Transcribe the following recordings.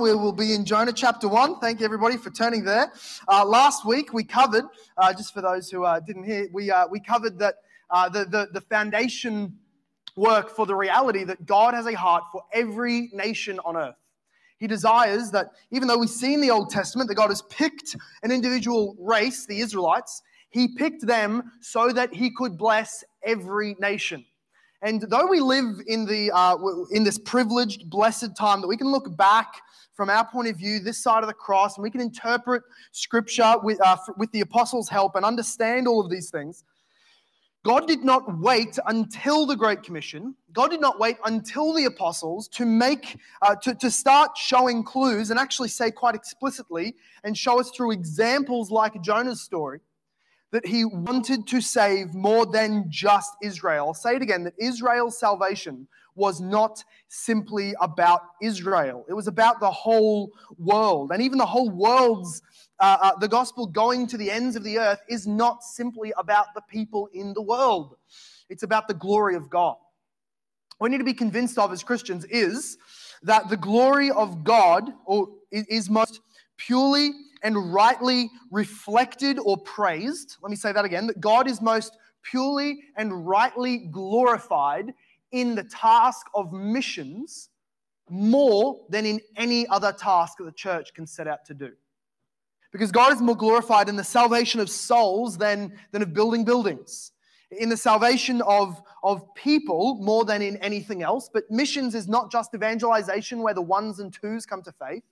We will be in Jonah chapter 1. Thank you, everybody, for turning there. Uh, last week, we covered, uh, just for those who uh, didn't hear, we, uh, we covered that uh, the, the, the foundation work for the reality that God has a heart for every nation on earth. He desires that, even though we see in the Old Testament that God has picked an individual race, the Israelites, He picked them so that He could bless every nation. And though we live in, the, uh, in this privileged, blessed time that we can look back from our point of view, this side of the cross, and we can interpret scripture with, uh, with the apostles' help and understand all of these things. God did not wait until the Great Commission. God did not wait until the apostles to make, uh, to, to start showing clues and actually say quite explicitly and show us through examples like Jonah's story that he wanted to save more than just Israel. I'll say it again that Israel's salvation was not simply about Israel, it was about the whole world. And even the whole world's, uh, uh, the gospel going to the ends of the earth is not simply about the people in the world, it's about the glory of God. What we need to be convinced of as Christians is that the glory of God or is most purely and rightly reflected or praised. Let me say that again that God is most purely and rightly glorified in the task of missions more than in any other task that the church can set out to do. Because God is more glorified in the salvation of souls than, than of building buildings, in the salvation of, of people more than in anything else. But missions is not just evangelization where the ones and twos come to faith.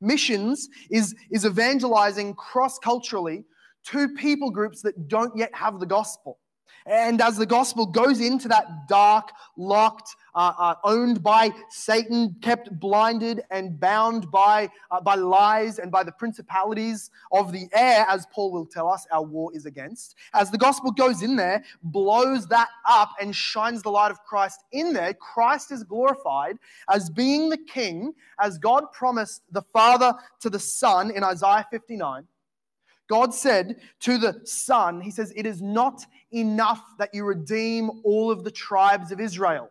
Missions is, is evangelizing cross culturally to people groups that don't yet have the gospel. And as the gospel goes into that dark, locked, uh, uh, owned by Satan, kept blinded and bound by, uh, by lies and by the principalities of the air, as Paul will tell us our war is against, as the gospel goes in there, blows that up and shines the light of Christ in there, Christ is glorified as being the king, as God promised the Father to the Son in Isaiah 59. God said to the Son, He says, It is not enough that you redeem all of the tribes of Israel.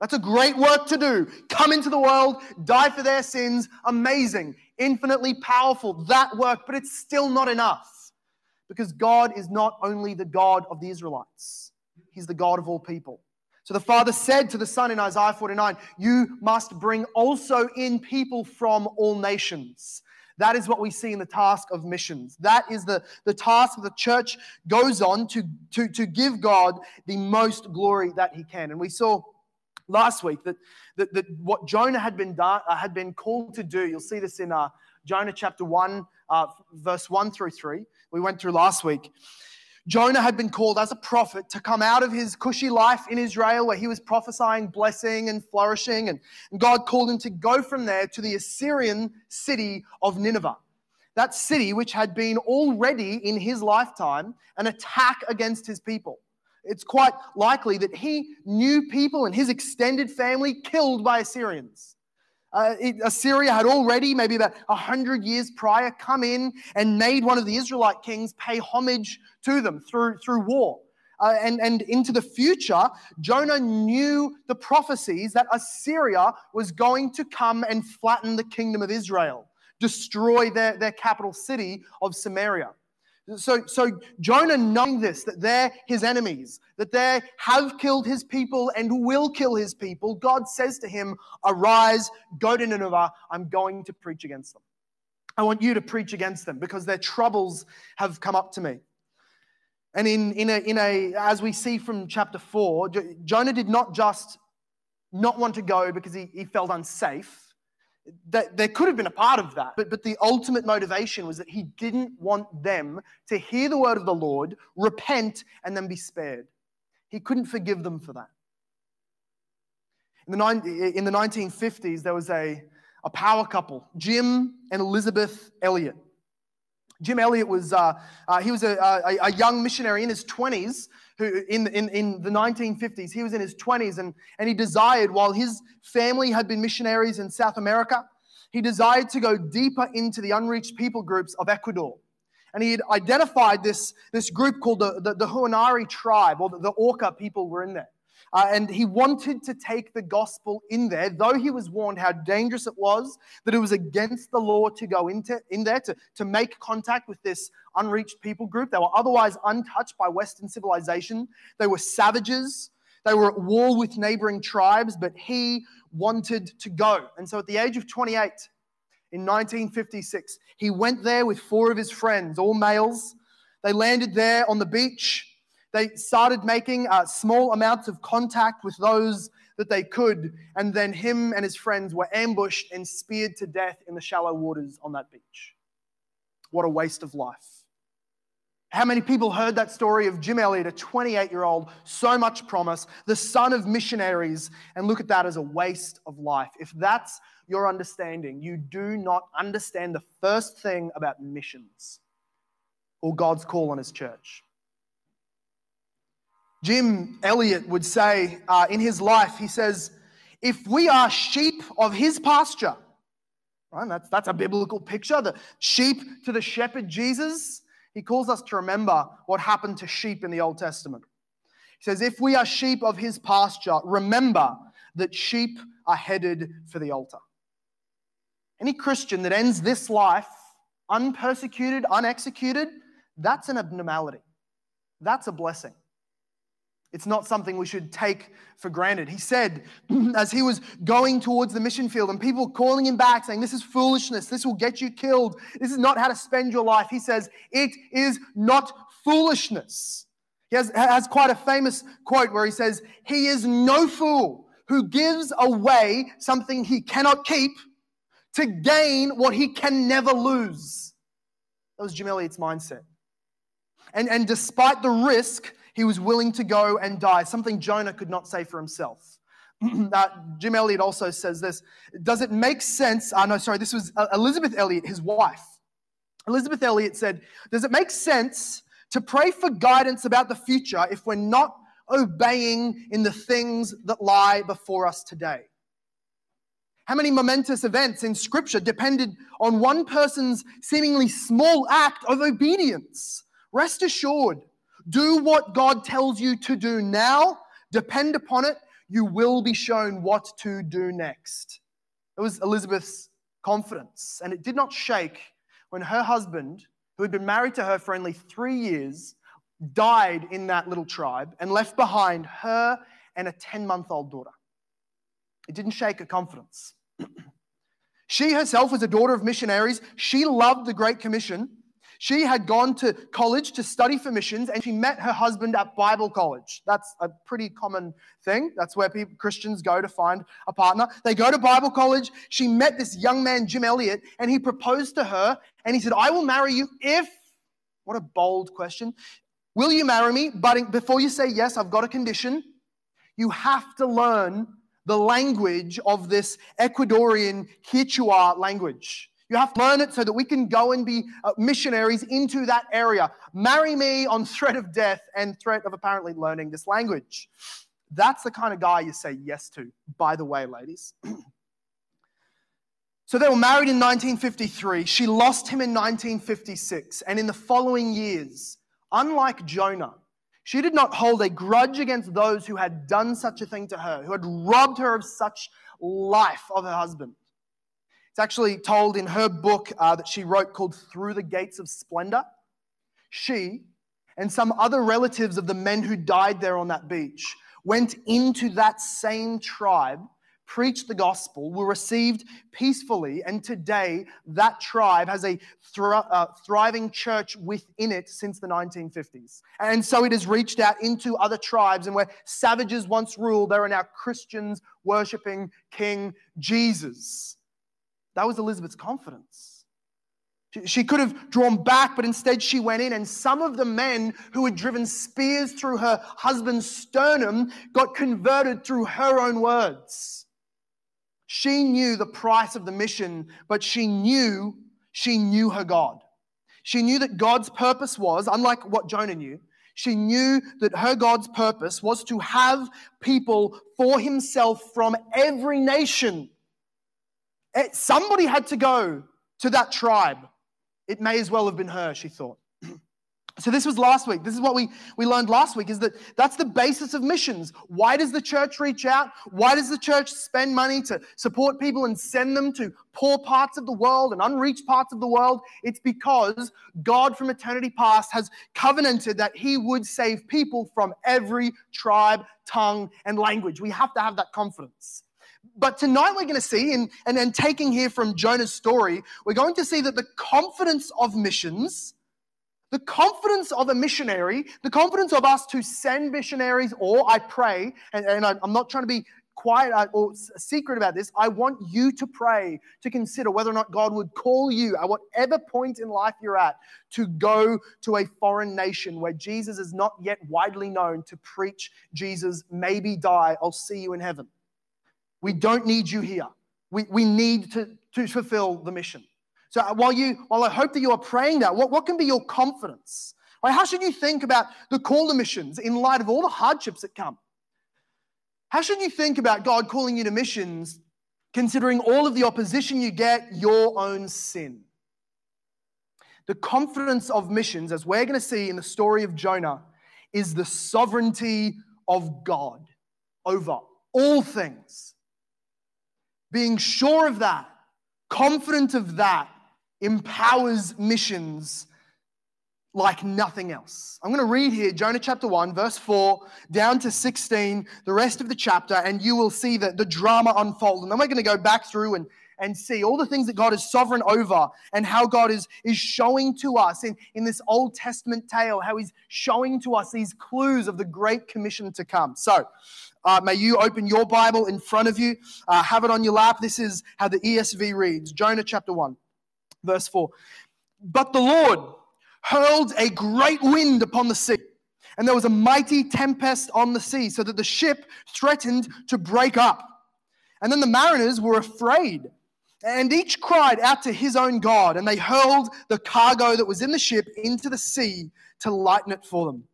That's a great work to do. Come into the world, die for their sins. Amazing, infinitely powerful, that work, but it's still not enough because God is not only the God of the Israelites, He's the God of all people. So the Father said to the Son in Isaiah 49, You must bring also in people from all nations. That is what we see in the task of missions. That is the, the task the church goes on to, to, to give God the most glory that he can. And we saw last week that, that, that what Jonah had been, uh, had been called to do, you'll see this in uh, Jonah chapter 1, uh, verse 1 through 3. We went through last week. Jonah had been called as a prophet to come out of his cushy life in Israel where he was prophesying blessing and flourishing. And God called him to go from there to the Assyrian city of Nineveh. That city, which had been already in his lifetime an attack against his people. It's quite likely that he knew people in his extended family killed by Assyrians. Uh, Assyria had already, maybe about 100 years prior, come in and made one of the Israelite kings pay homage to them through, through war. Uh, and, and into the future, Jonah knew the prophecies that Assyria was going to come and flatten the kingdom of Israel, destroy their, their capital city of Samaria. So, so Jonah, knowing this, that they're his enemies, that they have killed his people and will kill his people, God says to him, Arise, go to Nineveh, I'm going to preach against them. I want you to preach against them because their troubles have come up to me. And in, in, a, in a, as we see from chapter 4, Jonah did not just not want to go because he, he felt unsafe that there could have been a part of that, but, but the ultimate motivation was that he didn't want them to hear the word of the Lord, repent, and then be spared. He couldn't forgive them for that. In the, in the 1950s, there was a, a power couple, Jim and Elisabeth Elliot. Jim Elliot was, uh, uh, he was a, a, a, young missionary in his 20s who, in, in, in the 1950s. He was in his 20s and, and he desired, while his family had been missionaries in South America, he desired to go deeper into the unreached people groups of Ecuador. And he had identified this, this group called the, the, the Huaorani tribe, or the, the Auca people were in there. Uh, and he wanted to take the gospel in there, though he was warned how dangerous it was, that it was against the law to go into, in there, to, to make contact with this unreached people group. They were otherwise untouched by Western civilization. They were savages. They were at war with neighboring tribes, but he wanted to go. And so at the age of 28, in 1956, he went there with four of his friends, all males. They landed there on the beach they started making uh, small amounts of contact with those that they could, and then him and his friends were ambushed and speared to death in the shallow waters on that beach. What a waste of life. How many people heard that story of Jim Elliot, a 28 year old, so much promise, the son of missionaries, and look at that as a waste of life? If that's your understanding, you do not understand the first thing about missions or God's call on his church. Jim Elliot would say uh, in his life, he says, if we are sheep of his pasture, right, that's, that's a biblical picture, the sheep to the shepherd Jesus, he calls us to remember what happened to sheep in the Old Testament. He says, if we are sheep of his pasture, remember that sheep are headed for the altar. Any Christian that ends this life unpersecuted, unexecuted, that's an abnormality. That's a blessing. It's not something we should take for granted. He said, as he was going towards the mission field, and people calling him back saying, This is foolishness. This will get you killed. This is not how to spend your life. He says, It is not foolishness. He has, has quite a famous quote where he says, He is no fool who gives away something he cannot keep to gain what he can never lose. That was Jim Elliot's mindset. And, and despite the risk, he was willing to go and die, something Jonah could not say for himself. uh, Jim Elliot also says this Does it make sense? Uh, no, sorry, this was uh, Elisabeth Elliot, his wife. Elisabeth Elliot said, Does it make sense to pray for guidance about the future if we're not obeying in the things that lie before us today? How many momentous events in Scripture depended on one person's seemingly small act of obedience? Rest assured, do what God tells you to do now. Depend upon it. You will be shown what to do next. It was Elisabeth's confidence, and it did not shake when her husband, who had been married to her for only three years, died in that little tribe and left behind her and a 10 month old daughter. It didn't shake her confidence. she herself was a daughter of missionaries. She loved the Great Commission. She had gone to college to study for missions and she met her husband at Bible college. That's a pretty common thing. That's where people, Christians go to find a partner. They go to Bible college. She met this young man, Jim Elliot, and he proposed to her and he said, I will marry you if, what a bold question. Will you marry me? But before you say yes, I've got a condition. You have to learn the language of this Ecuadorian Quechua language. You have to learn it so that we can go and be uh, missionaries into that area. Marry me on threat of death and threat of apparently learning this language. That's the kind of guy you say yes to, by the way, ladies. so they were married in 1953. She lost him in 1956. And in the following years, unlike Jonah, she did not hold a grudge against those who had done such a thing to her, who had robbed her of such life of her husband. It's actually told in her book uh, that she wrote called Through the Gates of Splendor. She and some other relatives of the men who died there on that beach went into that same tribe, preached the gospel, were received peacefully, and today that tribe has a uh, thriving church within it since the 1950s. And so it has reached out into other tribes, and where savages once ruled, there are now Christians worshiping King Jesus. That was Elisabeth's confidence. She could have drawn back, but instead she went in, and some of the men who had driven spears through her husband's sternum got converted through her own words. She knew the price of the mission, but she knew she knew her God. She knew that God's purpose was, unlike what Jonah knew, she knew that her God's purpose was to have people for himself from every nation Eh, somebody had to go to that tribe. It may as well have been her, she thought. So this was last week. This is what we, we learned last week is that that's the basis of missions. Why does the church reach out? Why does the church spend money to support people and send them to poor parts of the world and unreached parts of the world? It's because God from eternity past has covenanted that he would save people from every tribe, tongue, and language. We have to have that confidence. But tonight we're going to see, and, and then taking here from Jonah's story, we're going to see that the confidence of missions the confidence of a missionary, the confidence of us to send missionaries, or I pray, and, and I, am not trying to be quiet uh, or secret about this. I want you to pray to consider whether or not God would call you at whatever point in life you're at to go to a foreign nation where Jesus is not yet widely known to preach Jesus, maybe die, I'll see you in heaven. We don't need you here. We, we need to, to fulfill the mission. So uh, while you, while I hope that you are praying that, what, what can be your confidence? Right? How should you think about the call to missions in light of all the hardships that come? How should you think about God calling you to missions, considering all of the opposition you get, your own sin? The confidence of missions, as we're going to see in the story of Jonah, is the sovereignty of God over all things. Being sure of that, confident of that, empowers missions like nothing else. I'm going to read here Jonah chapter 1, verse 4, down to 16, the rest of the chapter, and you will see that the drama unfold. And then we're going to go back through and, and see all the things that God is sovereign over and how God is, is showing to us in, in this Old Testament tale, how He's showing to us these clues of the Great Commission to come. So, uh, may you open your Bible in front of you, uh, have it on your lap. This is how the ESV reads Jonah chapter 1. Verse 4 But the Lord hurled a great wind upon the sea, and there was a mighty tempest on the sea, so that the ship threatened to break up. And then the mariners were afraid, and each cried out to his own God, and they hurled the cargo that was in the ship into the sea to lighten it for them.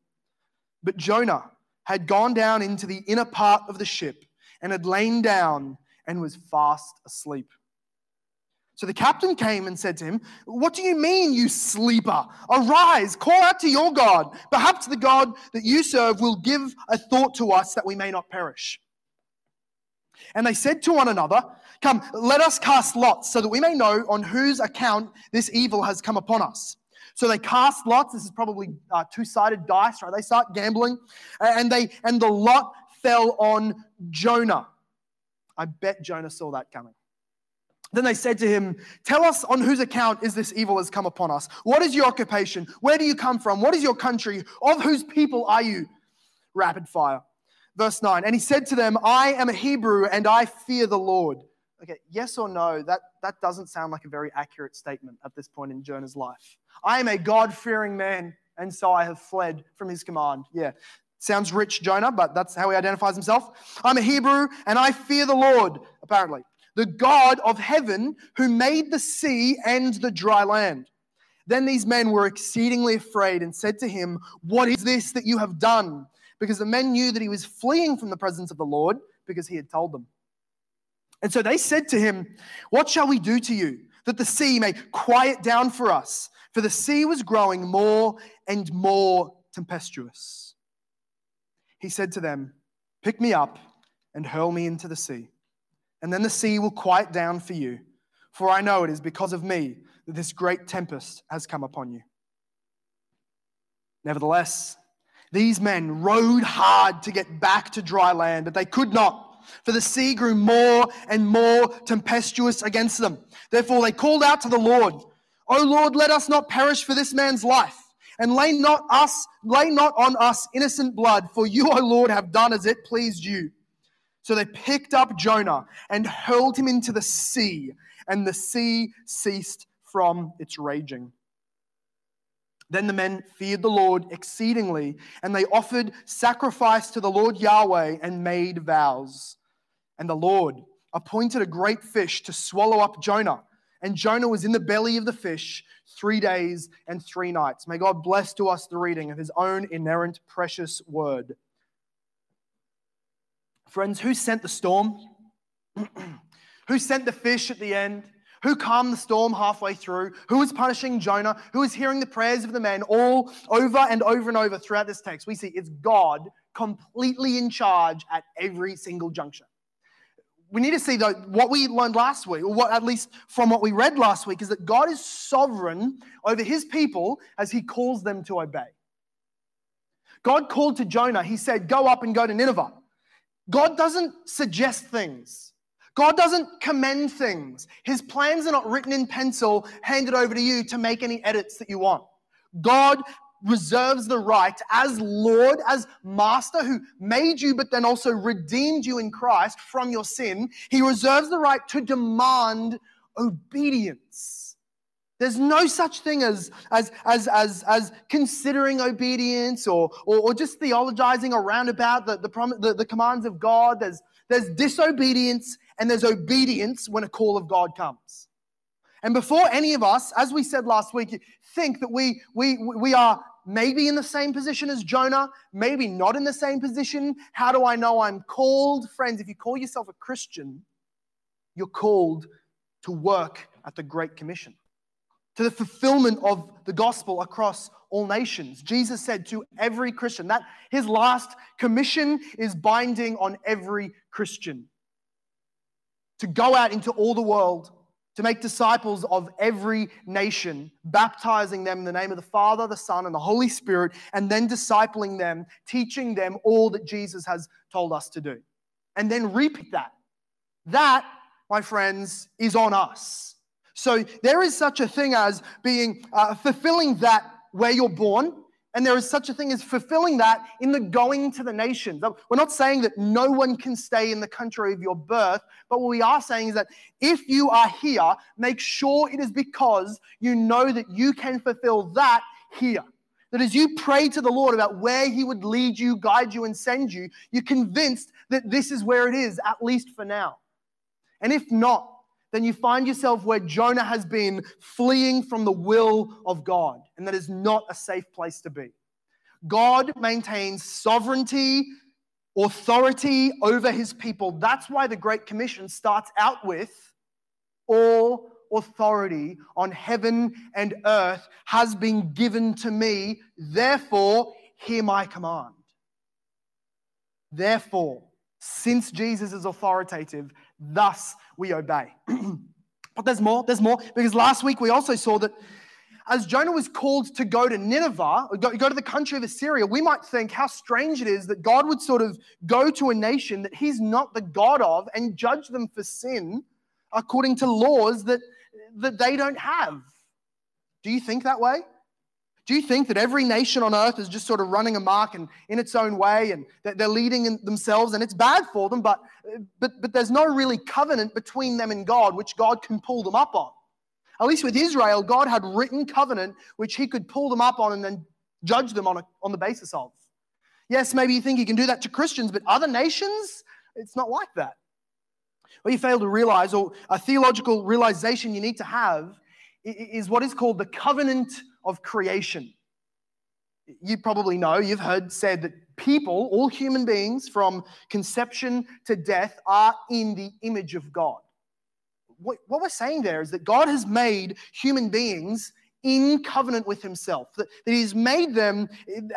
But Jonah had gone down into the inner part of the ship and had lain down and was fast asleep. So the captain came and said to him, What do you mean, you sleeper? Arise, call out to your God. Perhaps the God that you serve will give a thought to us that we may not perish. And they said to one another, Come, let us cast lots so that we may know on whose account this evil has come upon us. So they cast lots. This is probably uh, two-sided dice, right? They start gambling, and they and the lot fell on Jonah. I bet Jonah saw that coming. Then they said to him, Tell us on whose account is this evil has come upon us? What is your occupation? Where do you come from? What is your country? Of whose people are you? Rapid fire. Verse 9. And he said to them, I am a Hebrew and I fear the Lord. Okay, yes or no, that, that doesn't sound like a very accurate statement at this point in Jonah's life. I am a God fearing man, and so I have fled from his command. Yeah, sounds rich, Jonah, but that's how he identifies himself. I'm a Hebrew and I fear the Lord, apparently the God of heaven who made the sea and the dry land. Then these men were exceedingly afraid and said to him, What is this that you have done? Because the men knew that he was fleeing from the presence of the Lord because he had told them. And so they said to him, What shall we do to you that the sea may quiet down for us? For the sea was growing more and more tempestuous. He said to them, Pick me up and hurl me into the sea and then the sea will quiet down for you. For I know it is because of me that this great tempest has come upon you. Nevertheless, these men rowed hard to get back to dry land, but they could not, for the sea grew more and more tempestuous against them. Therefore, they called out to the Lord, O Lord, let us not perish for this man's life, and lay not us, lay not on us innocent blood, for you, O Lord, have done as it pleased you. So they picked up Jonah and hurled him into the sea, and the sea ceased from its raging. Then the men feared the Lord exceedingly, and they offered sacrifice to the Lord Yahweh and made vows. And the Lord appointed a great fish to swallow up Jonah. And Jonah was in the belly of the fish three days and three nights. May God bless to us the reading of his own inerrant, precious word. Friends, who sent the storm? who sent the fish at the end? Who calmed the storm halfway through? Who is punishing Jonah? Who is hearing the prayers of the men all over and over and over throughout this text? We see it's God completely in charge at every single juncture. We need to see though what we learned last week, or what at least from what we read last week, is that God is sovereign over his people as he calls them to obey. God called to Jonah, he said, Go up and go to Nineveh. God doesn't suggest things. God doesn't commend things. His plans are not written in pencil, handed over to you to make any edits that you want. God reserves the right as Lord, as Master who made you, but then also redeemed you in Christ from your sin. He reserves the right to demand obedience. There's no such thing as, as, as, as, as considering obedience or, or, or just theologizing around about the, the, the, the commands of God. There's, there's disobedience and there's obedience when a call of God comes. And before any of us, as we said last week, think that we, we, we are maybe in the same position as Jonah, maybe not in the same position. How do I know I'm called? Friends, if you call yourself a Christian, you're called to work at the Great Commission, to the fulfillment of the gospel across all nations. Jesus said to every Christian that his last commission is binding on every Christian to go out into all the world to make disciples of every nation, baptizing them in the name of the Father, the Son, and the Holy Spirit, and then discipling them, teaching them all that Jesus has told us to do. And then repeat that. That, my friends, is on us. So there is such a thing as being uh, fulfilling that where you're born, and there is such a thing as fulfilling that in the going to the nations. We're not saying that no one can stay in the country of your birth, but what we are saying is that if you are here, make sure it is because you know that you can fulfill that here. That as you pray to the Lord about where He would lead you, guide you, and send you, you're convinced that this is where it is, at least for now. And if not, then you find yourself where Jonah has been fleeing from the will of God, and that is not a safe place to be. God maintains sovereignty, authority over his people. That's why the Great Commission starts out with all authority on heaven and earth has been given to me. Therefore, hear my command. Therefore, since Jesus is authoritative, thus we obey. but there's more, there's more, because last week we also saw that as Jonah was called to go to Nineveh, go, go to the country of Assyria, we might think how strange it is that God would sort of go to a nation that he's not the God of and judge them for sin according to laws that, that they don't have. Do you think that way? Do you think that every nation on earth is just sort of running amok and in its own way and that they're leading themselves and it's bad for them, but, but, but there's no really covenant between them and God which God can pull them up on? At least with Israel, God had written covenant which he could pull them up on and then judge them on, a, on the basis of. Yes, maybe you think he can do that to Christians, but other nations, it's not like that. What you fail to realize, or a theological realization you need to have, is what is called the covenant of creation. You probably know, you've heard said that people, all human beings from conception to death, are in the image of God. What, what we're saying there is that God has made human beings in covenant with himself, that, that he's made them,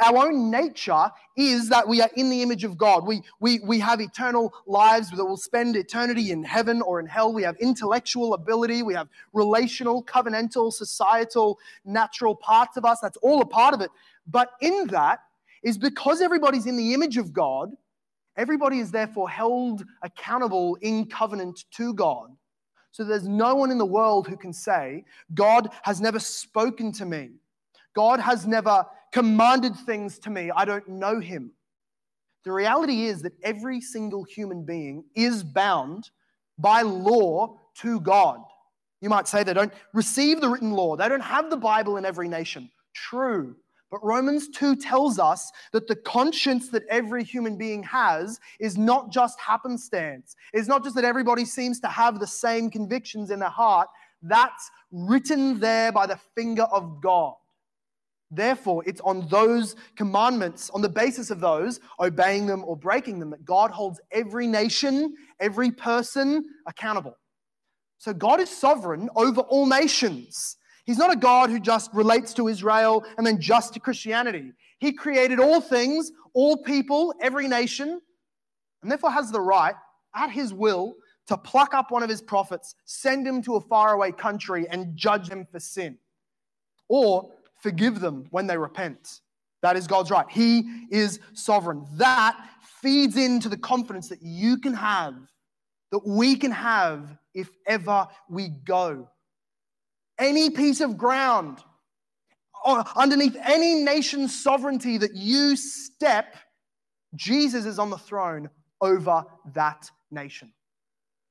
our own nature is that we are in the image of God. We, we, we have eternal lives that will spend eternity in heaven or in hell. We have intellectual ability, we have relational, covenantal, societal, natural parts of us. That's all a part of it. But in that is because everybody's in the image of God, everybody is therefore held accountable in covenant to God. So there's no one in the world who can say, God has never spoken to me. God has never commanded things to me. I don't know him. The reality is that every single human being is bound by law to God. You might say they don't receive the written law, they don't have the Bible in every nation. True. But Romans 2 tells us that the conscience that every human being has is not just happenstance. It's not just that everybody seems to have the same convictions in their heart. That's written there by the finger of God. Therefore, it's on those commandments, on the basis of those, obeying them or breaking them, that God holds every nation, every person accountable. So God is sovereign over all nations. He's not a God who just relates to Israel and then just to Christianity. He created all things, all people, every nation, and therefore has the right, at his will, to pluck up one of his prophets, send him to a faraway country, and judge them for sin, or forgive them when they repent. That is God's right. He is sovereign. That feeds into the confidence that you can have, that we can have if ever we go. Any piece of ground underneath any nation's sovereignty that you step, Jesus is on the throne over that nation.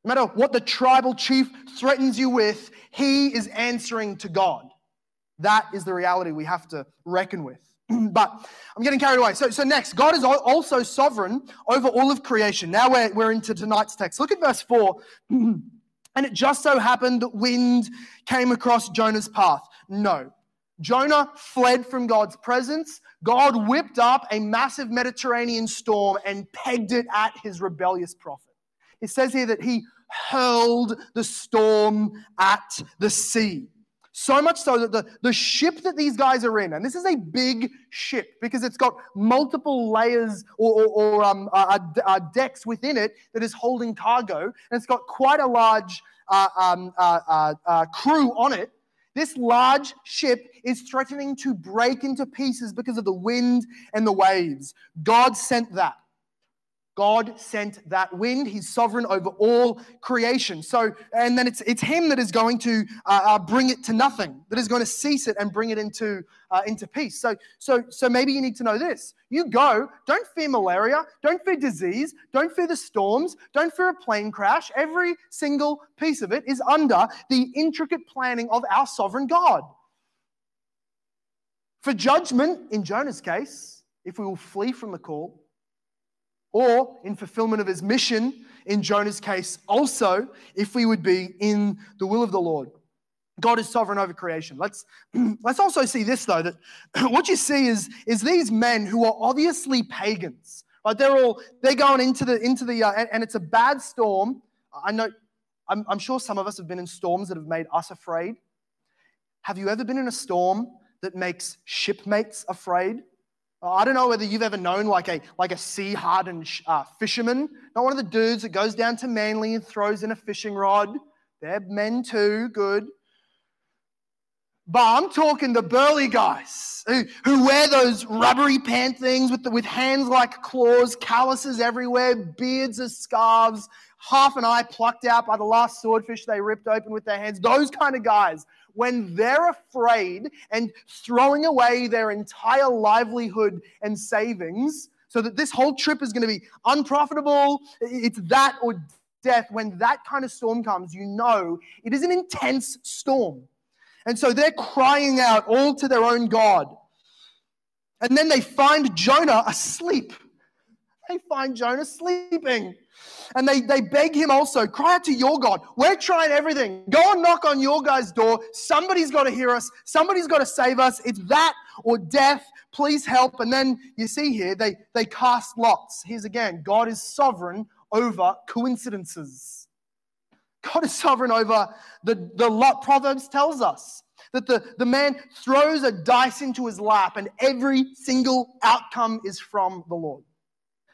No matter what the tribal chief threatens you with, he is answering to God. That is the reality we have to reckon with. but I'm getting carried away. So, so next, God is also sovereign over all of creation. Now we're, we're into tonight's text. Look at verse 4. and it just so happened that wind came across Jonah's path. No. Jonah fled from God's presence. God whipped up a massive Mediterranean storm and pegged it at his rebellious prophet. It says here that he hurled the storm at the sea. So much so that the, the ship that these guys are in, and this is a big ship because it's got multiple layers or, or, or um, uh, uh, uh decks within it that is holding cargo, and it's got quite a large uh, um, uh, uh, crew on it. This large ship is threatening to break into pieces because of the wind and the waves. God sent that. God sent that wind. He's sovereign over all creation. So, and then it's, it's Him that is going to uh, uh, bring it to nothing, that is going to cease it and bring it into, uh, into peace. So, so, so maybe you need to know this. You go, don't fear malaria, don't fear disease, don't fear the storms, don't fear a plane crash. Every single piece of it is under the intricate planning of our sovereign God. For judgment, in Jonah's case, if we will flee from the call, or in fulfillment of his mission, in Jonah's case, also, if we would be in the will of the Lord. God is sovereign over creation. Let's, let's also see this, though, that what you see is, is these men who are obviously pagans. Right? They're all, they're going into the, into the uh, and, and, it's a bad storm. I know, I'm, I'm sure some of us have been in storms that have made us afraid. Have you ever been in a storm that makes shipmates afraid? Uh, I don't know whether you've ever known like a, like a sea hardened uh, fisherman, not one of the dudes that goes down to Manly and throws in a fishing rod. They're men too, good. But I'm talking the burly guys who, who wear those rubbery pant things with, the, with hands like claws, calluses everywhere, beards as scarves, half an eye plucked out by the last swordfish they ripped open with their hands. Those kind of guys when they're afraid and throwing away their entire livelihood and savings so that this whole trip is going to be unprofitable. It's that or death. When that kind of storm comes, you know it is an intense storm. And so they're crying out all to their own God. And then they find Jonah asleep. They find Jonah sleeping. And they, they beg him also, cry out to your God. We're trying everything. Go and knock on your guy's door. Somebody's got to hear us. Somebody's got to save us. It's that or death. Please help. And then you see here, they, they cast lots. Here's again God is sovereign over coincidences. God is sovereign over the, the lot. Proverbs tells us that the, the man throws a dice into his lap and every single outcome is from the Lord.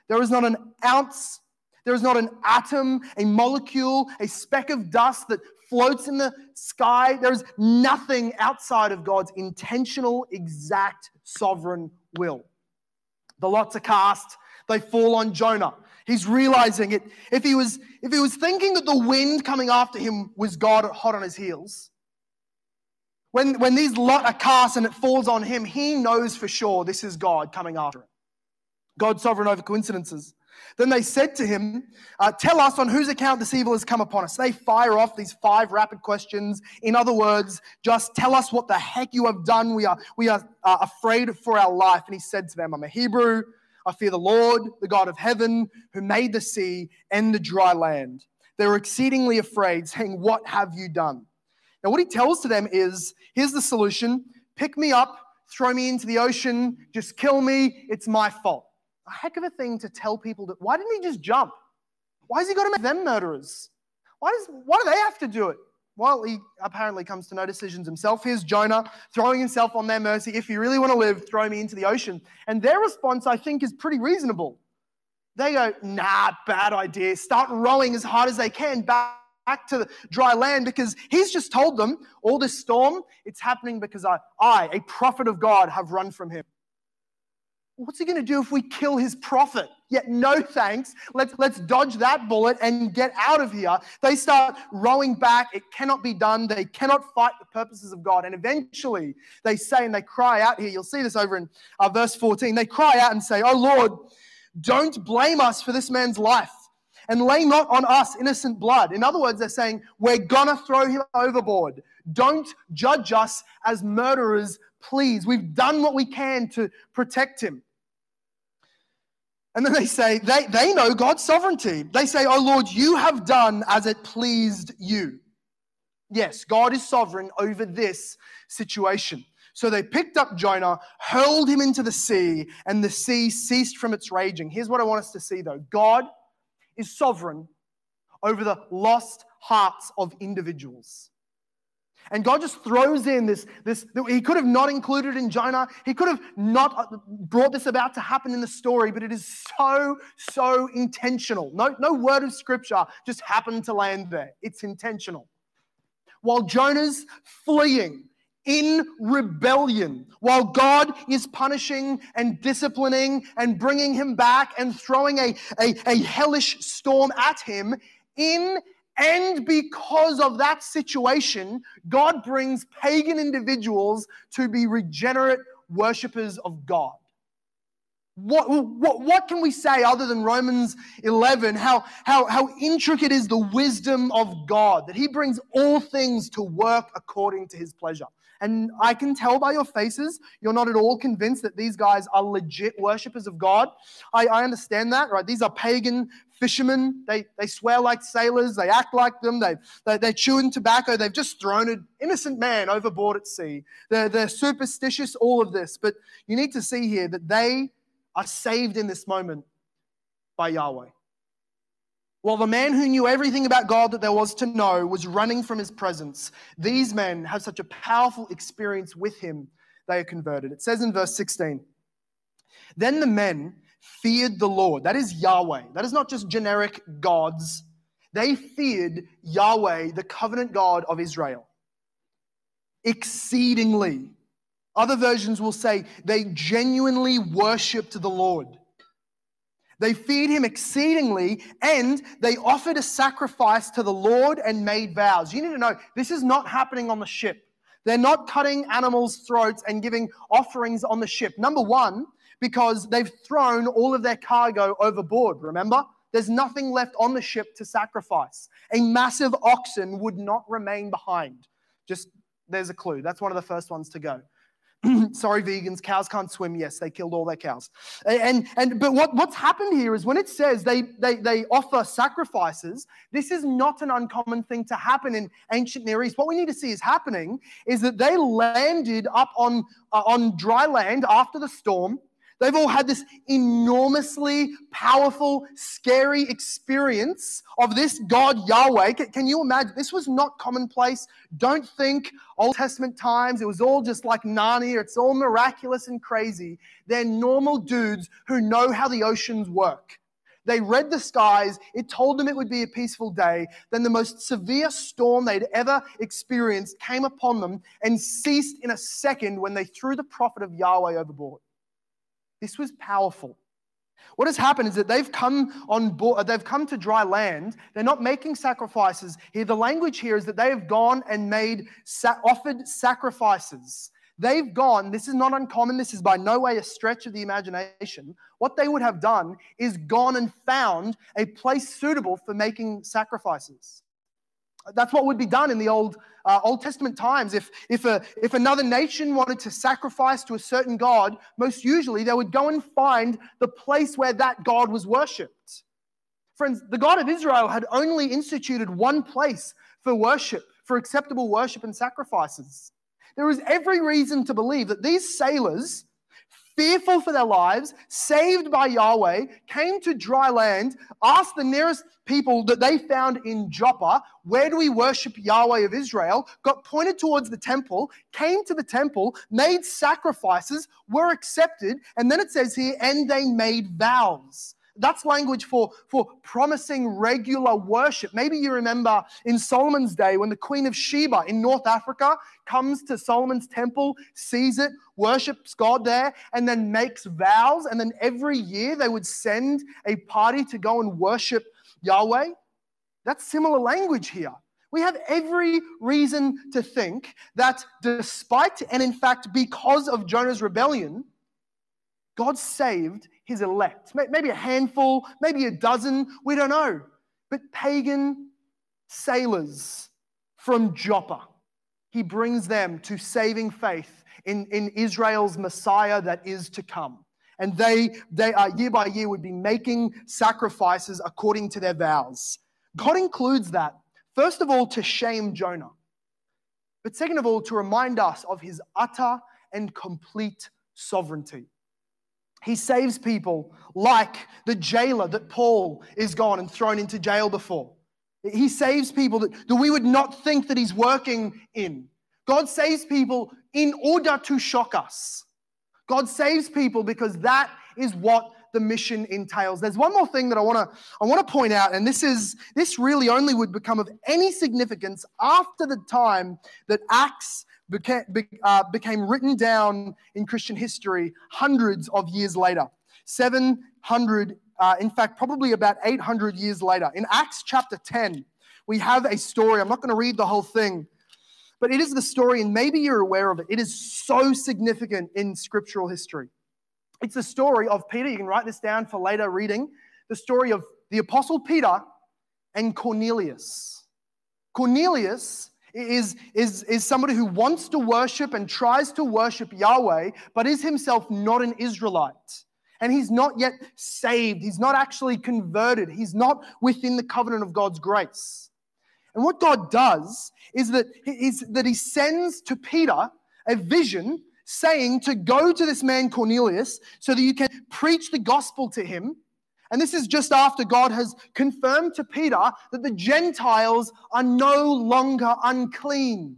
There is not an ounce there is not an atom, a molecule, a speck of dust that floats in the sky. There is nothing outside of God's intentional, exact, sovereign will. The lots are cast, they fall on Jonah. He's realizing it. If he was, if he was thinking that the wind coming after him was God hot on his heels, when, when these lot are cast and it falls on him, he knows for sure this is God coming after him. God's sovereign over coincidences. Then they said to him, uh, Tell us on whose account this evil has come upon us. They fire off these five rapid questions. In other words, just tell us what the heck you have done. We are, we are uh, afraid for our life. And he said to them, I'm a Hebrew. I fear the Lord, the God of heaven, who made the sea and the dry land. They were exceedingly afraid, saying, What have you done? Now, what he tells to them is here's the solution pick me up, throw me into the ocean, just kill me. It's my fault a heck of a thing to tell people that why didn't he just jump? Why has he got to make them murderers? Why does, why do they have to do it? Well, he apparently comes to no decisions himself. Here's Jonah throwing himself on their mercy. If you really want to live, throw me into the ocean. And their response, I think, is pretty reasonable. They go, nah, bad idea. Start rowing as hard as they can back back to dry land because he's just told them all this storm, it's happening because I, I, a prophet of God, have run from him. What's he going to do if we kill his prophet? Yet, no thanks. Let's, let's dodge that bullet and get out of here. They start rowing back. It cannot be done. They cannot fight the purposes of God. And eventually, they say and they cry out here. You'll see this over in uh, verse 14. They cry out and say, Oh Lord, don't blame us for this man's life and lay not on us innocent blood. In other words, they're saying, We're going to throw him overboard. Don't judge us as murderers, please. We've done what we can to protect him. And then they say, they, they know God's sovereignty. They say, Oh Lord, you have done as it pleased you. Yes, God is sovereign over this situation. So they picked up Jonah, hurled him into the sea, and the sea ceased from its raging. Here's what I want us to see though God is sovereign over the lost hearts of individuals. And God just throws in this, this, he could have not included in Jonah. He could have not uh, brought this about to happen in the story, but it is so, so intentional. No, no word of scripture just happened to land there. It's intentional. While Jonah's fleeing, in rebellion while God is punishing and disciplining and bringing him back and throwing a, a, a, hellish storm at him. In and because of that situation, God brings pagan individuals to be regenerate worshippers of God. What, what, what can we say other than Romans 11? How, how, how intricate is the wisdom of God, that He brings all things to work according to His pleasure. And I can tell by your faces, you're not at all convinced that these guys are legit worshippers of God. I, I understand that, right? These are pagan fishermen. They, they swear like sailors. They act like them. They, they, they're chewing tobacco. They've just thrown an innocent man overboard at sea. They're, they're superstitious, all of this. But you need to see here that they are saved in this moment by Yahweh. While the man who knew everything about God that there was to know was running from his presence, these men have such a powerful experience with him, they are converted. It says in verse 16 Then the men feared the Lord. That is Yahweh. That is not just generic gods. They feared Yahweh, the covenant God of Israel, exceedingly. Other versions will say they genuinely worshiped the Lord. They feared him exceedingly, and they offered a sacrifice to the Lord and made vows. You need to know this is not happening on the ship. They're not cutting animals' throats and giving offerings on the ship. Number one, because they've thrown all of their cargo overboard, remember? There's nothing left on the ship to sacrifice. A massive oxen would not remain behind. Just there's a clue. That's one of the first ones to go. sorry, vegans, cows can't swim. Yes, they killed all their cows. And, and but what, what's happened here is when it says they, they, they offer sacrifices, this is not an uncommon thing to happen in ancient Near East. What we need to see is happening is that they landed up on, uh, on dry land after the storm. They've all had this enormously powerful, scary experience of this God Yahweh. Can you imagine? This was not commonplace. Don't think Old Testament times, it was all just like Narnia. It's all miraculous and crazy. They're normal dudes who know how the oceans work. They read the skies. It told them it would be a peaceful day. Then the most severe storm they'd ever experienced came upon them and ceased in a second when they threw the prophet of Yahweh overboard. This was powerful. What has happened is that they've come on board, uh, they've come to dry land. They're not making sacrifices here. The language here is that they have gone and made, offered sacrifices. They've gone, this is not uncommon, this is by no way a stretch of the imagination. What they would have done is gone and found a place suitable for making sacrifices. That's what would be done in the Old, uh, Old Testament times. If, if, a, if another nation wanted to sacrifice to a certain God, most usually they would go and find the place where that God was worshipped. Friends, the God of Israel had only instituted one place for worship, for acceptable worship and sacrifices. There is every reason to believe that these sailors fearful for their lives, saved by Yahweh, came to dry land, asked the nearest people that they found in Joppa, Where do we worship Yahweh of Israel? got pointed towards the temple, came to the temple, made sacrifices, were accepted, and then it says here, and they made vows. That's language for, for promising regular worship. Maybe you remember in Solomon's day when the Queen of Sheba in North Africa comes to Solomon's temple, sees it, worships God there, and then makes vows. And then every year they would send a party to go and worship Yahweh. That's similar language here. We have every reason to think that despite and in fact because of Jonah's rebellion, God saved his elect. Maybe a handful, maybe a dozen, we don't know. But pagan sailors from Joppa, he brings them to saving faith in, in Israel's Messiah that is to come. And they, they uh, year by year would be making sacrifices according to their vows. God includes that, first of all, to shame Jonah, but second of all, to remind us of his utter and complete sovereignty. He saves people like the jailer that Paul is gone and thrown into jail before. He saves people that, that we would not think that he's working in. God saves people in order to shock us. God saves people because that is what the mission entails. There's one more thing that I want to I want to point out, and this is this really only would become of any significance after the time that Acts became, uh, became written down in Christian history hundreds of years later. 700, uh, in fact, probably about 800 years later. In Acts chapter 10, we have a story. I'm not going to read the whole thing, but it is the story, and maybe you're aware of it. It is so significant in scriptural history. It's the story of Peter. You can write this down for later reading. The story of the Apostle Peter and Cornelius. Cornelius is, is, is somebody who wants to worship and tries to worship Yahweh, but is himself not an Israelite. And he's not yet saved. He's not actually converted. He's not within the covenant of God's grace. And what God does is that, is that he sends to Peter a vision saying to go to this man Cornelius so that you can preach the gospel to him and this is just after God has confirmed to Peter that the Gentiles are no longer unclean.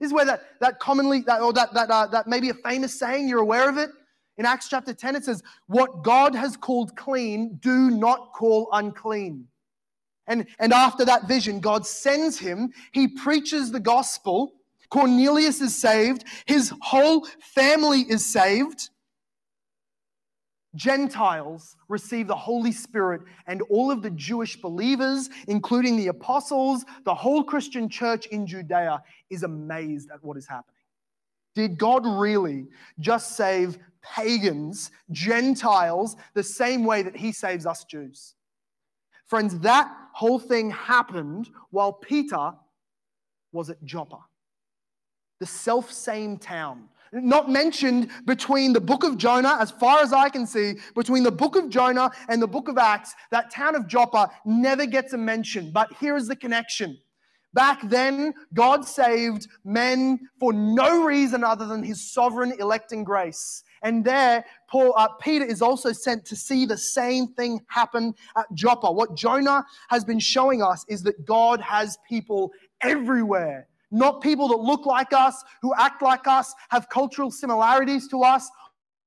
This is where that, that commonly, that, or that, that, uh, that maybe a famous saying, you're aware of it. In Acts chapter 10, it says, What God has called clean, do not call unclean. And, and after that vision, God sends him. He preaches the gospel. Cornelius is saved. His whole family is saved. Gentiles receive the Holy Spirit, and all of the Jewish believers, including the apostles, the whole Christian church in Judea, is amazed at what is happening. Did God really just save pagans, Gentiles, the same way that He saves us Jews? Friends, that whole thing happened while Peter was at Joppa, the self same town not mentioned between the book of Jonah, as far as I can see, between the book of Jonah and the book of Acts, that town of Joppa never gets a mention. But here is the connection. Back then, God saved men for no reason other than his sovereign electing grace. And there, Paul, uh, Peter is also sent to see the same thing happen at Joppa. What Jonah has been showing us is that God has people everywhere not people that look like us, who act like us, have cultural similarities to us,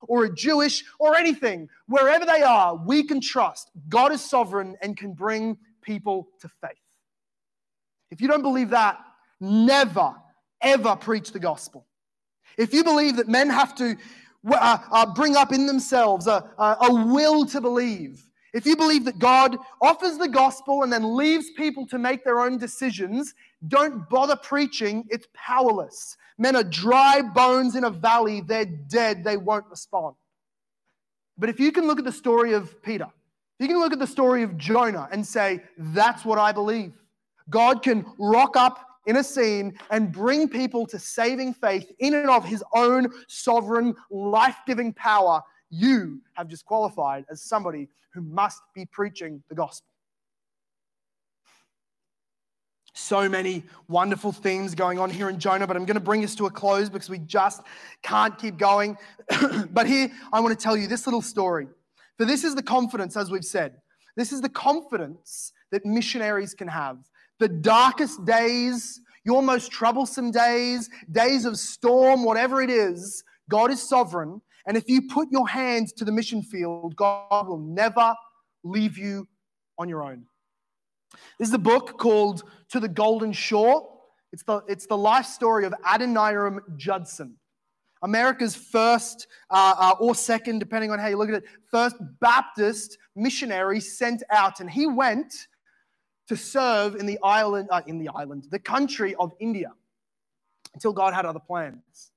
or are Jewish, or anything. Wherever they are, we can trust God is sovereign and can bring people to faith. If you don't believe that, never, ever preach the gospel. If you believe that men have to uh, uh, bring up in themselves a, a, a will to believe, if you believe that God offers the gospel and then leaves people to make their own decisions, don't bother preaching, it's powerless. Men are dry bones in a valley, they're dead, they won't respond. But if you can look at the story of Peter, you can look at the story of Jonah and say, that's what I believe. God can rock up in a scene and bring people to saving faith in and of his own sovereign, life giving power. You have just qualified as somebody who must be preaching the gospel. So many wonderful things going on here in Jonah, but I'm going to bring us to a close because we just can't keep going. but here, I want to tell you this little story. For this is the confidence, as we've said, this is the confidence that missionaries can have. The darkest days, your most troublesome days, days of storm, whatever it is, God is sovereign. And if you put your hand to the mission field, God will never leave you on your own. This is a book called To the Golden Shore. It's the, it's the life story of Adoniram Judson, America's first uh, uh, or second, depending on how you look at it, first Baptist missionary sent out. And he went to serve in the island, uh, in the island, the country of India until God had other plans.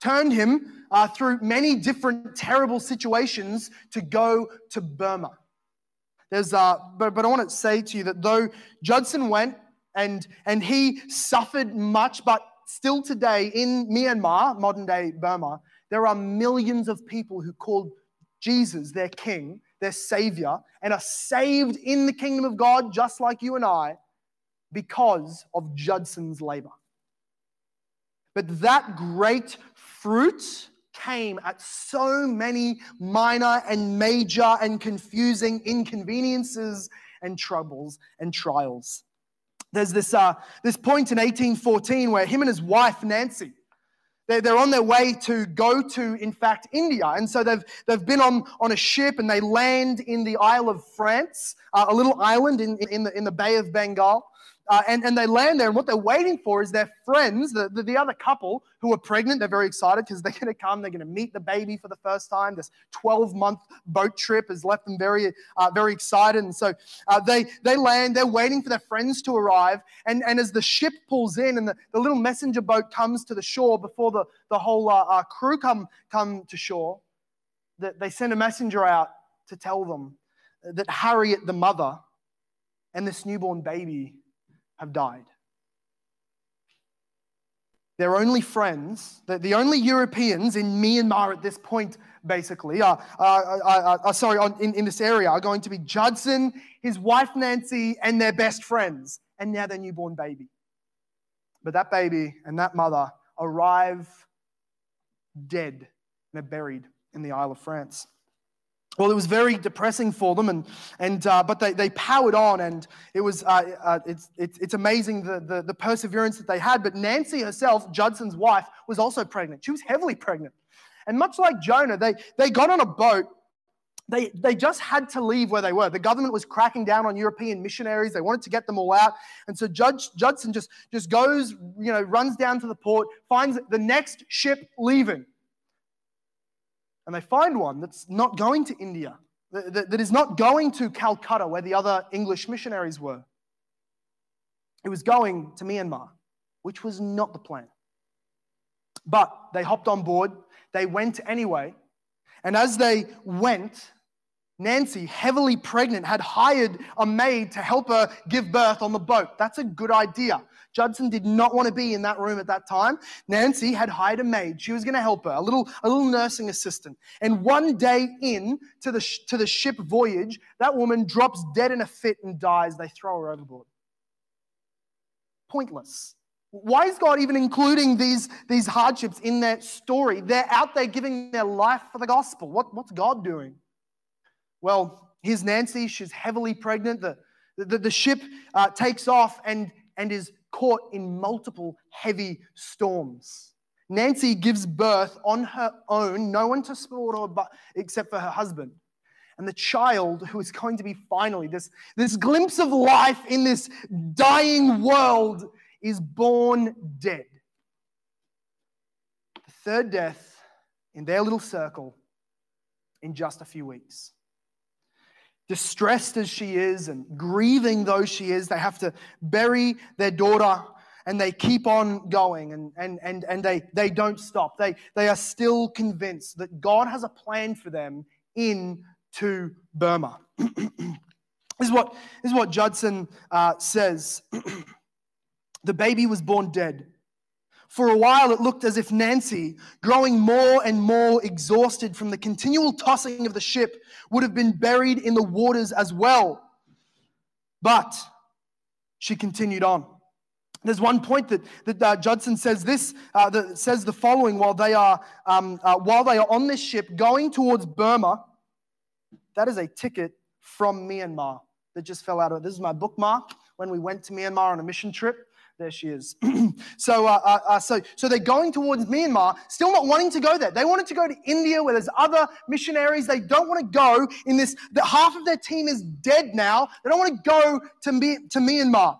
Turned him uh, through many different terrible situations to go to Burma. There's, uh, but, but I want to say to you that though Judson went and, and he suffered much, but still today in Myanmar, modern day Burma, there are millions of people who called Jesus their king, their savior, and are saved in the kingdom of God, just like you and I, because of Judson's labor. But that great fruit came at so many minor and major and confusing inconveniences and troubles and trials. There's this, uh, this point in 1814 where him and his wife, Nancy, they're, on their way to go to, in fact, India. And so they've, they've been on, on a ship and they land in the Isle of France, uh, a little island in, in, the, in the Bay of Bengal. Uh, and, and they land there, and what they're waiting for is their friends, the, the, the other couple who are pregnant. They're very excited because they're going to come, they're going to meet the baby for the first time. This 12 month boat trip has left them very, uh, very excited. And so uh, they, they land, they're waiting for their friends to arrive. And, and as the ship pulls in and the, the little messenger boat comes to the shore before the, the whole uh, uh, crew come, come to shore, that they send a messenger out to tell them that Harriet, the mother, and this newborn baby have died. Their only friends, the only Europeans in Myanmar at this point, basically, are, are, are, are sorry, in, in this area, are going to be Judson, his wife Nancy, and their best friends, and now their newborn baby. But that baby and that mother arrive dead and they're buried in the Isle of France. Well, it was very depressing for them, and, and, uh, but they, they powered on, and it was, uh, uh, it's, it's, it's amazing the, the, the perseverance that they had. But Nancy herself, Judson's wife, was also pregnant. She was heavily pregnant. And much like Jonah, they, they got on a boat. They, they just had to leave where they were. The government was cracking down on European missionaries. They wanted to get them all out. And so Judge, Judson just, just goes, you know, runs down to the port, finds the next ship leaving and they find one that's not going to India, that, that is not going to Calcutta, where the other English missionaries were. It was going to Myanmar, which was not the plan. But they hopped on board, they went anyway. And as they went, Nancy, heavily pregnant, had hired a maid to help her give birth on the boat. That's a good idea. Judson did not want to be in that room at that time. Nancy had hired a maid. She was going to help her, a little, a little nursing assistant. And one day in to the, to the ship voyage, that woman drops dead in a fit and dies. They throw her overboard. Pointless. Why is God even including these, these hardships in their story? They're out there giving their life for the gospel. What, what's God doing? Well, here's Nancy. She's heavily pregnant. The, the, the ship uh, takes off and, and is caught in multiple heavy storms. Nancy gives birth on her own, no one to support her but, except for her husband. And the child who is going to be finally this, this glimpse of life in this dying world is born dead. The third death in their little circle in just a few weeks distressed as she is and grieving though she is, they have to bury their daughter and they keep on going and, and, and, and they, they don't stop. They, they are still convinced that God has a plan for them into Burma. this, is what, this is what Judson uh, says. the baby was born dead. For a while, it looked as if Nancy, growing more and more exhausted from the continual tossing of the ship, would have been buried in the waters as well. But she continued on. There's one point that, that uh, Judson says this, uh, that says the following while they, are, um, uh, while they are on this ship going towards Burma. That is a ticket from Myanmar that just fell out of it. This is my bookmark when we went to Myanmar on a mission trip. There she is. so, uh, uh, uh, so, so they're going towards Myanmar, still not wanting to go there. They wanted to go to India where there's other missionaries. They don't want to go in this, that half of their team is dead now. They don't want to go to, to Myanmar.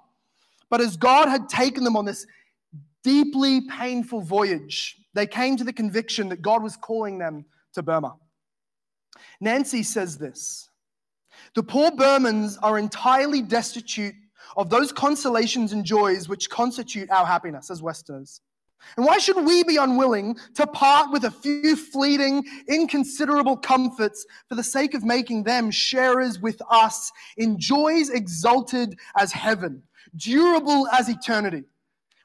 But as God had taken them on this deeply painful voyage, they came to the conviction that God was calling them to Burma. Nancy says this The poor Burmans are entirely destitute of those consolations and joys which constitute our happiness as Westerners. And why should we be unwilling to part with a few fleeting, inconsiderable comforts for the sake of making them sharers with us in joys exalted as heaven, durable as eternity.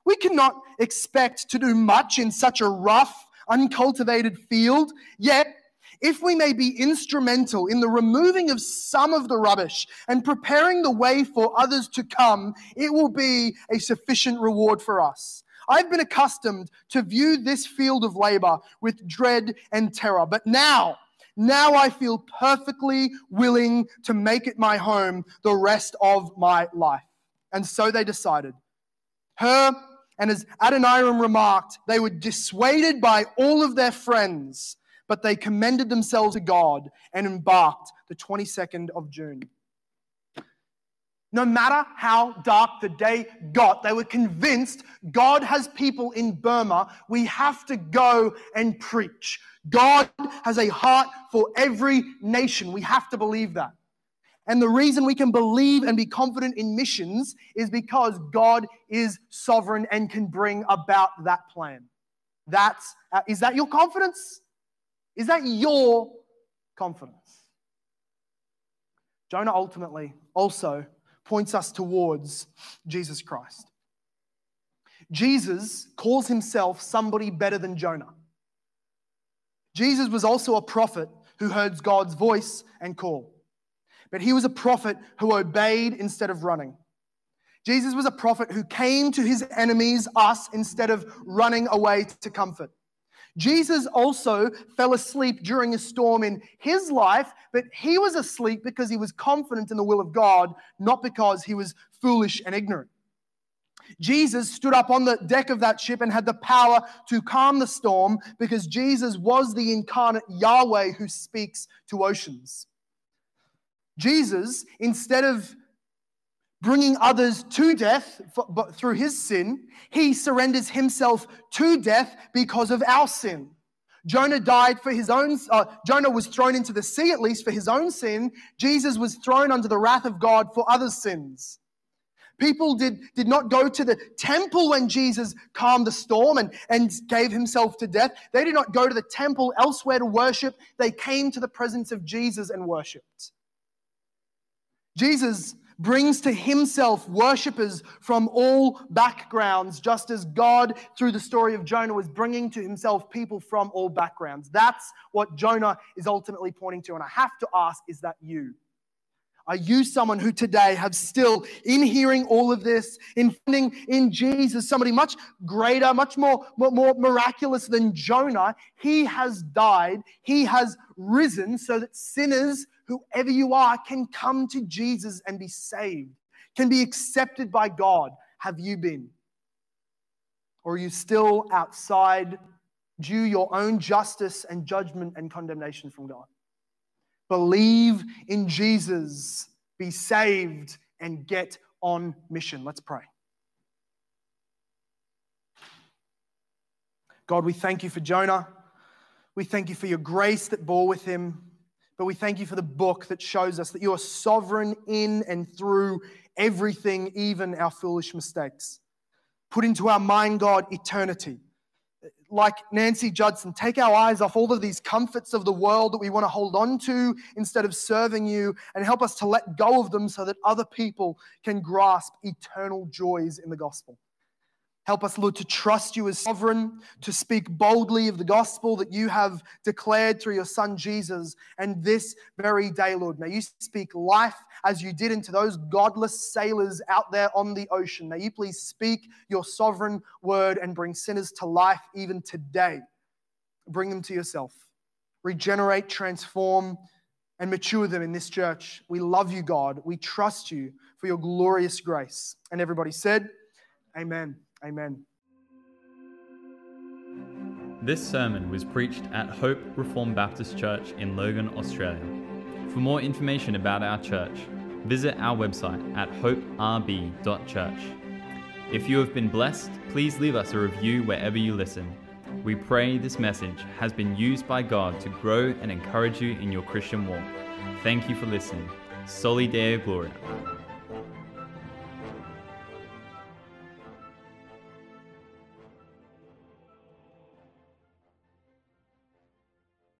We cannot expect to do much in such a rough, uncultivated field, yet, if we may be instrumental in the removing of some of the rubbish and preparing the way for others to come, it will be a sufficient reward for us. I've been accustomed to view this field of labor with dread and terror, but now, now I feel perfectly willing to make it my home the rest of my life. And so they decided. Her, and as Adoniram remarked, they were dissuaded by all of their friends, but they commended themselves to God and embarked the 22nd of June. No matter how dark the day got, they were convinced God has people in Burma. We have to go and preach. God has a heart for every nation. We have to believe that. And the reason we can believe and be confident in missions is because God is sovereign and can bring about that plan. That's, uh, is that your confidence? Is that your confidence? Jonah ultimately also points us towards Jesus Christ. Jesus calls himself somebody better than Jonah. Jesus was also a prophet who heard God's voice and call. But he was a prophet who obeyed instead of running. Jesus was a prophet who came to his enemies, us, instead of running away to comfort. Jesus also fell asleep during a storm in his life, but he was asleep because he was confident in the will of God, not because he was foolish and ignorant. Jesus stood up on the deck of that ship and had the power to calm the storm because Jesus was the incarnate Yahweh who speaks to oceans. Jesus, instead of bringing others to death but through his sin, he surrenders himself to death because of our sin. Jonah died for his own, uh, Jonah was thrown into the sea at least for his own sin. Jesus was thrown under the wrath of God for others' sins. People did, did not go to the temple when Jesus calmed the storm and, and gave himself to death. They did not go to the temple elsewhere to worship. They came to the presence of Jesus and worshiped. Jesus brings to himself worshippers from all backgrounds, just as God, through the story of Jonah, was bringing to himself people from all backgrounds. That's what Jonah is ultimately pointing to. And I have to ask is that you? Are you someone who today have still, in hearing all of this, in finding in Jesus somebody much greater, much more, more, more miraculous than Jonah? He has died, he has risen so that sinners whoever you are, can come to Jesus and be saved, can be accepted by God. Have you been? Or are you still outside due your own justice and judgment and condemnation from God? Believe in Jesus, be saved, and get on mission. Let's pray. God, we thank you for Jonah. We thank you for your grace that bore with him. But we thank you for the book that shows us that you are sovereign in and through everything, even our foolish mistakes. Put into our mind, God, eternity. Like Nancy Judson, take our eyes off all of these comforts of the world that we want to hold on to instead of serving you and help us to let go of them so that other people can grasp eternal joys in the gospel. Help us, Lord, to trust you as sovereign, to speak boldly of the gospel that you have declared through your Son Jesus. And this very day, Lord, may you speak life as you did into those godless sailors out there on the ocean. May you please speak your sovereign word and bring sinners to life even today. Bring them to yourself. Regenerate, transform, and mature them in this church. We love you, God. We trust you for your glorious grace. And everybody said, Amen. Amen. This sermon was preached at Hope Reformed Baptist Church in Logan, Australia. For more information about our church, visit our website at hoperb.church. If you have been blessed, please leave us a review wherever you listen. We pray this message has been used by God to grow and encourage you in your Christian walk. Thank you for listening. Soli Deo Gloria.